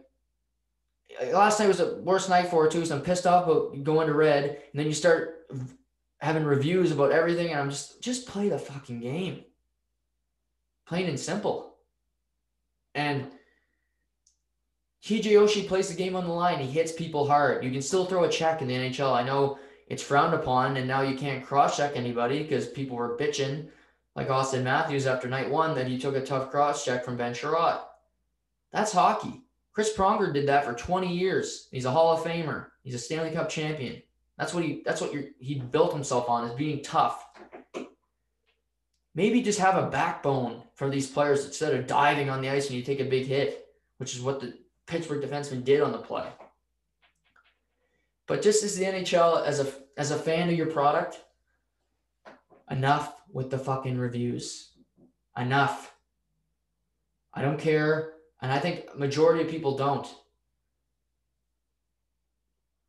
last night was the worst night for it too. So I'm pissed off about going to red, and then you start having reviews about everything, and I'm just just play the fucking game, plain and simple. And Oshie plays the game on the line. He hits people hard. You can still throw a check in the NHL. I know it's frowned upon, and now you can't cross check anybody because people were bitching, like Auston Matthews after night one, that he took a tough cross check from Ben Chiarot. That's hockey. Chris Pronger did that for 20 years. He's a Hall of Famer. He's a Stanley Cup champion. That's what he. That's what he built himself on is being tough. Maybe just have a backbone for these players instead of diving on the ice when you take a big hit, which is what the Pittsburgh defenseman did on the play. But just as the NHL, as a as a fan of your product, enough with the fucking reviews. Enough. I don't care. And I think majority of people don't.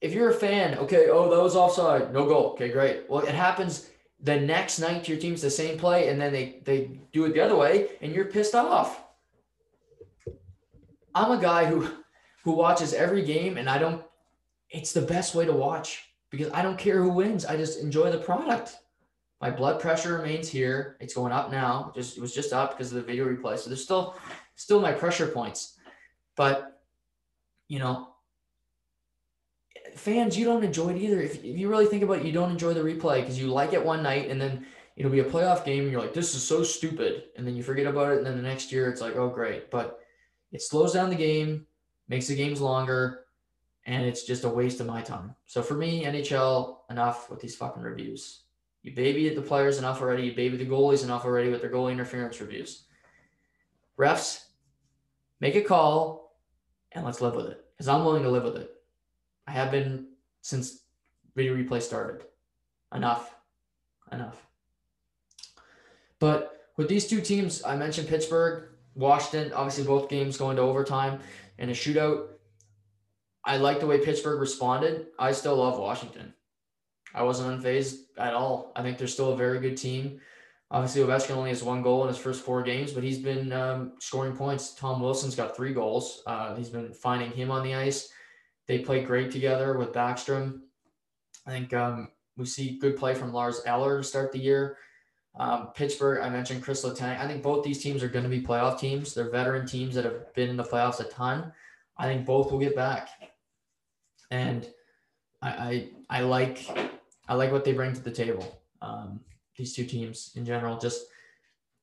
If you're a fan, okay, oh, that was offside, no goal. Okay, great. Well, it happens the next night to your team's the same play, and then they they do it the other way, and you're pissed off. I'm a guy who who watches every game, and I don't. It's the best way to watch because I don't care who wins. I just enjoy the product. My blood pressure remains here. It's going up now. Just it was just up because of the video replay. So there's still still my pressure points. But you know, fans, you don't enjoy it either. If, if you really think about it, you don't enjoy the replay because you like it one night and then it'll be a playoff game and you're like, this is so stupid. And then you forget about it. And then the next year it's like, oh, great. But it slows down the game, makes the games longer, and it's just a waste of my time. So for me, NHL, enough with these fucking reviews. You baby the players enough already. You baby the goalies enough already with their goalie interference reviews. Refs, make a call and let's live with it because I'm willing to live with it. I have been since video replay started. Enough. Enough. But with these two teams, I mentioned Pittsburgh, Washington, obviously both games going to overtime and a shootout. I like the way Pittsburgh responded. I still love Washington. I wasn't unfazed at all. I think they're still a very good team. Obviously, Ovechkin only has one goal in his first four games, but he's been um, scoring points. Tom Wilson's got three goals. Uh, he's been finding him on the ice. They play great together with Backstrom. I think um, we see good play from Lars Eller to start the year. Um, Pittsburgh, I mentioned Chris Letang. I think both these teams are going to be playoff teams. They're veteran teams that have been in the playoffs a ton. I think both will get back, and I I, I like I like what they bring to the table. Um, these two teams in general, just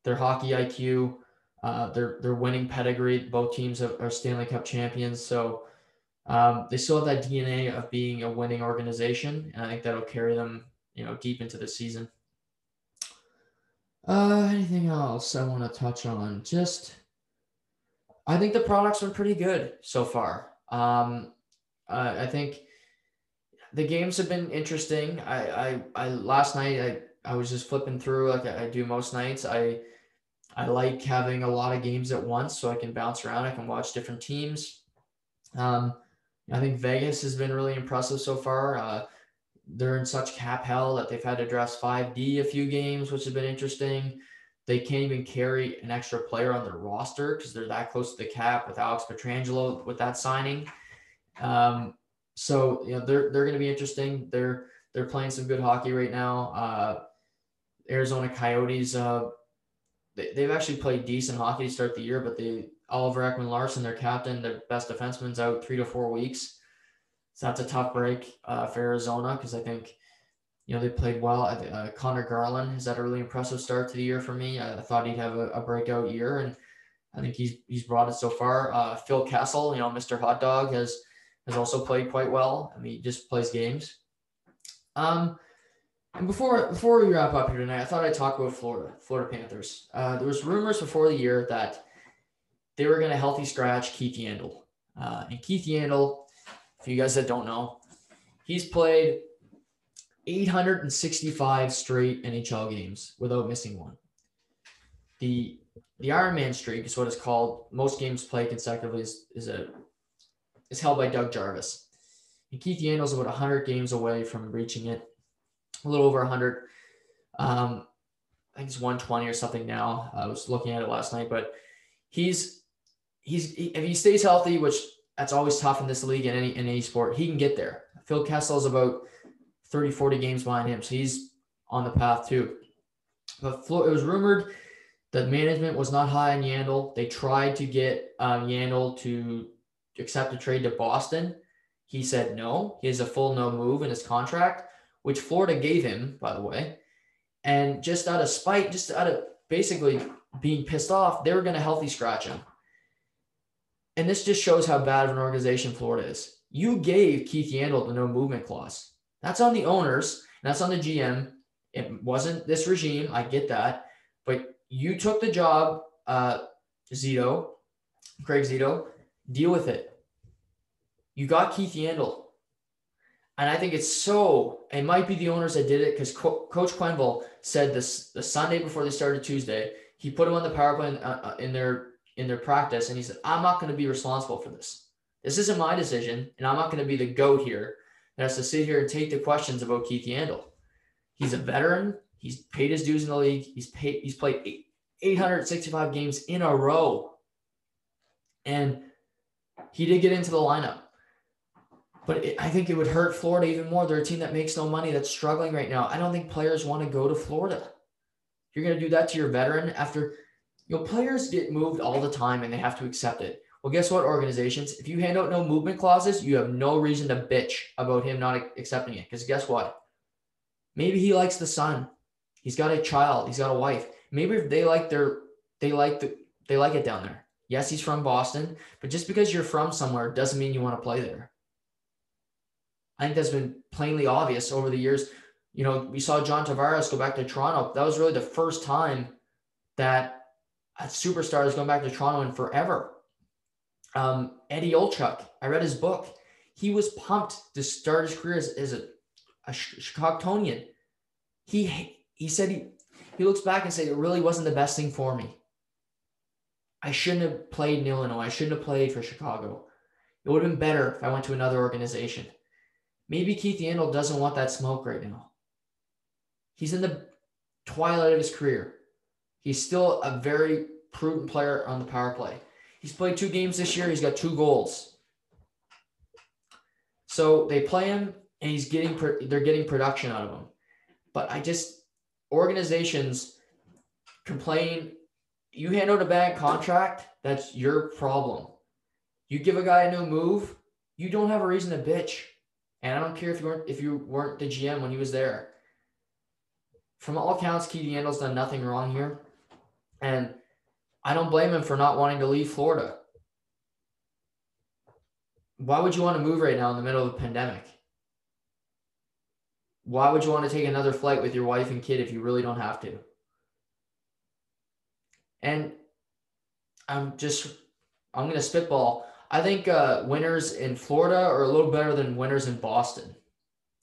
their hockey IQ, uh, their their winning pedigree. Both teams are, are Stanley Cup champions, so um, they still have that DNA of being a winning organization, and I think that'll carry them, you know, deep into the season. Uh, anything else I want to touch on? Just, I think the products are pretty good so far. Um, uh, I think the games have been interesting. I, I, I last night I, I was just flipping through like I do most nights. I, I like having a lot of games at once so I can bounce around. I can watch different teams. Um, I think Vegas has been really impressive so far. Uh, they're in such cap hell that they've had to dress 5D a few games, which has been interesting. They can't even carry an extra player on their roster because they're that close to the cap with Alex Pietrangelo with that signing. Um, so you know they're they're going to be interesting. They're they're playing some good hockey right now. Uh, Arizona Coyotes, uh, they, they've actually played decent hockey to start the year, but they Oliver Ekman-Larsson, their captain, their best defenseman's out three to four weeks. So that's a tough break uh, for Arizona because I think, you know, they played well. Uh, Conor Garland has had a really impressive start to the year for me. I, thought he'd have a, a, breakout year, and I think he's he's brought it so far. Uh, Phil Kessel, you know, Mr. Hot Dog, has has also played quite well. I mean, he just plays games. Um, and before before we wrap up here tonight, I thought I'd talk about Florida, Florida Panthers. Uh, there was rumors before the year that they were going to healthy scratch Keith Yandle. Uh, and Keith Yandle, for you guys that don't know, he's played 865 straight NHL games without missing one. The the Ironman streak is what it's called. Most games played consecutively is, is a is held by Doug Jarvis. And Keith Yandle's about 100 games away from reaching it, a little over 100. Um, I think it's 120 or something now. I was looking at it last night, but he's he's he, if he stays healthy, which that's always tough in this league in any in any sport, he can get there. Phil Kessel is about 30, 40 games behind him, so he's on the path too. But it was rumored that management was not high on Yandle. They tried to get um, Yandle to accept a trade to Boston. He said no. He has a full no move in his contract, which Florida gave him, by the way. And just out of spite, just out of basically being pissed off, they were going to healthy scratch him. And this just shows how bad of an organization Florida is. You gave Keith Yandle the no movement clause. That's on the owners, that's on the GM. It wasn't this regime. I get that. But you took the job, uh, Zito, Craig Zito, deal with it. You got Keith Yandle. And I think it's so, it might be the owners that did it because Co- Coach Quenneville said this the Sunday before they started Tuesday, he put him on the power play uh, uh in their in their practice and he said, I'm not going to be responsible for this. This isn't my decision, and I'm not going to be the goat here that has to sit here and take the questions about Keith Yandle. He's a veteran. He's paid his dues in the league. He's paid. He's played 865 games in a row, and he did get into the lineup. But it, I think it would hurt Florida even more. They're a team that makes no money, that's struggling right now. I don't think players want to go to Florida. You're going to do that to your veteran after, you know, players get moved all the time and they have to accept it. Well, guess what, organizations? If you hand out no movement clauses, you have no reason to bitch about him not accepting it. Because guess what? Maybe he likes the sun. He's got a child. He's got a wife. Maybe if they like their, they like the, they like it down there. Yes, he's from Boston, but just because you're from somewhere doesn't mean you want to play there. I think that's been plainly obvious over the years. You know, we saw John Tavares go back to Toronto. That was really the first time that a superstar is going back to Toronto in forever. Um, Eddie Olczyk, I read his book. He was pumped to start his career as, as a, a Chicagonian. He he said he he looks back and said it really wasn't the best thing for me. I shouldn't have played in Illinois. I shouldn't have played for Chicago. It would have been better if I went to another organization. Maybe Keith Yandle doesn't want that smoke right now. He's in the twilight of his career. He's still a very prudent player on the power play. He's played two games this year. He's got two goals. So they play him, and he's getting they're getting production out of him. But I just organizations complain. You hand out a bad contract, that's your problem. You give a guy a new move, you don't have a reason to bitch. And I don't care if you weren't if you weren't the GM when he was there. From all accounts, Keith Yandle's done nothing wrong here. And I don't blame him for not wanting to leave Florida. Why would you want to move right now in the middle of a pandemic? Why would you want to take another flight with your wife and kid if you really don't have to? And I'm just, I'm going to spitball. I think uh, winners in Florida are a little better than winners in Boston.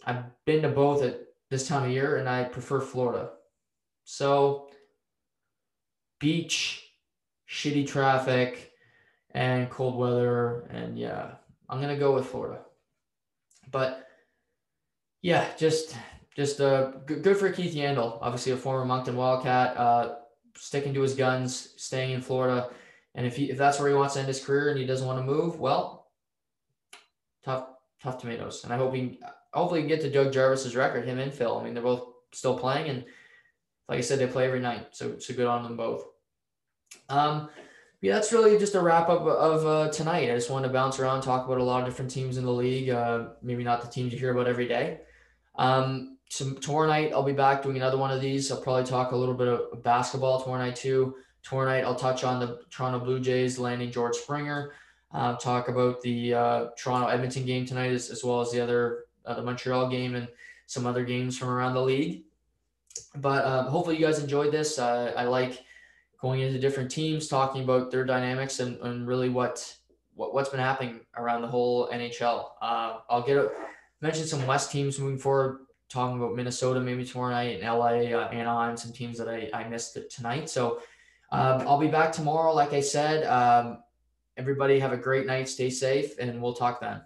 I've been to both at this time of year, and I prefer Florida. So, beach, shitty traffic, and cold weather, and yeah, I'm gonna go with Florida. But yeah, just just uh, good, for Keith Yandle, obviously a former Moncton Wildcat, uh, sticking to his guns, staying in Florida and if he if that's where he wants to end his career and he doesn't want to move, well, tough tough tomatoes. And I hope he hopefully get to Doug Jarvis's record, him and Phil. I mean, they're both still playing, and like I said, they play every night. So so good on them both. Um, yeah, that's really just a wrap up of uh, tonight. I just wanted to bounce around, talk about a lot of different teams in the league. Uh, maybe not the teams you hear about every day. Um, so tomorrow night I'll be back doing another one of these. I'll probably talk a little bit of basketball tomorrow night too. Tomorrow night, I'll touch on the Toronto Blue Jays landing George Springer. Uh, talk about the uh, Toronto Edmonton game tonight, as, as well as the other uh, the Montreal game and some other games from around the league. But um, hopefully, you guys enjoyed this. Uh, I like going into different teams, talking about their dynamics and, and really what, what what's been happening around the whole NHL. Uh, I'll get a, mention some West teams moving forward. Talking about Minnesota maybe tomorrow night and LA, uh, Anaheim, some teams that I, I missed tonight. So um, I'll be back tomorrow, like I said. Um, everybody have a great night. Stay safe, and we'll talk then.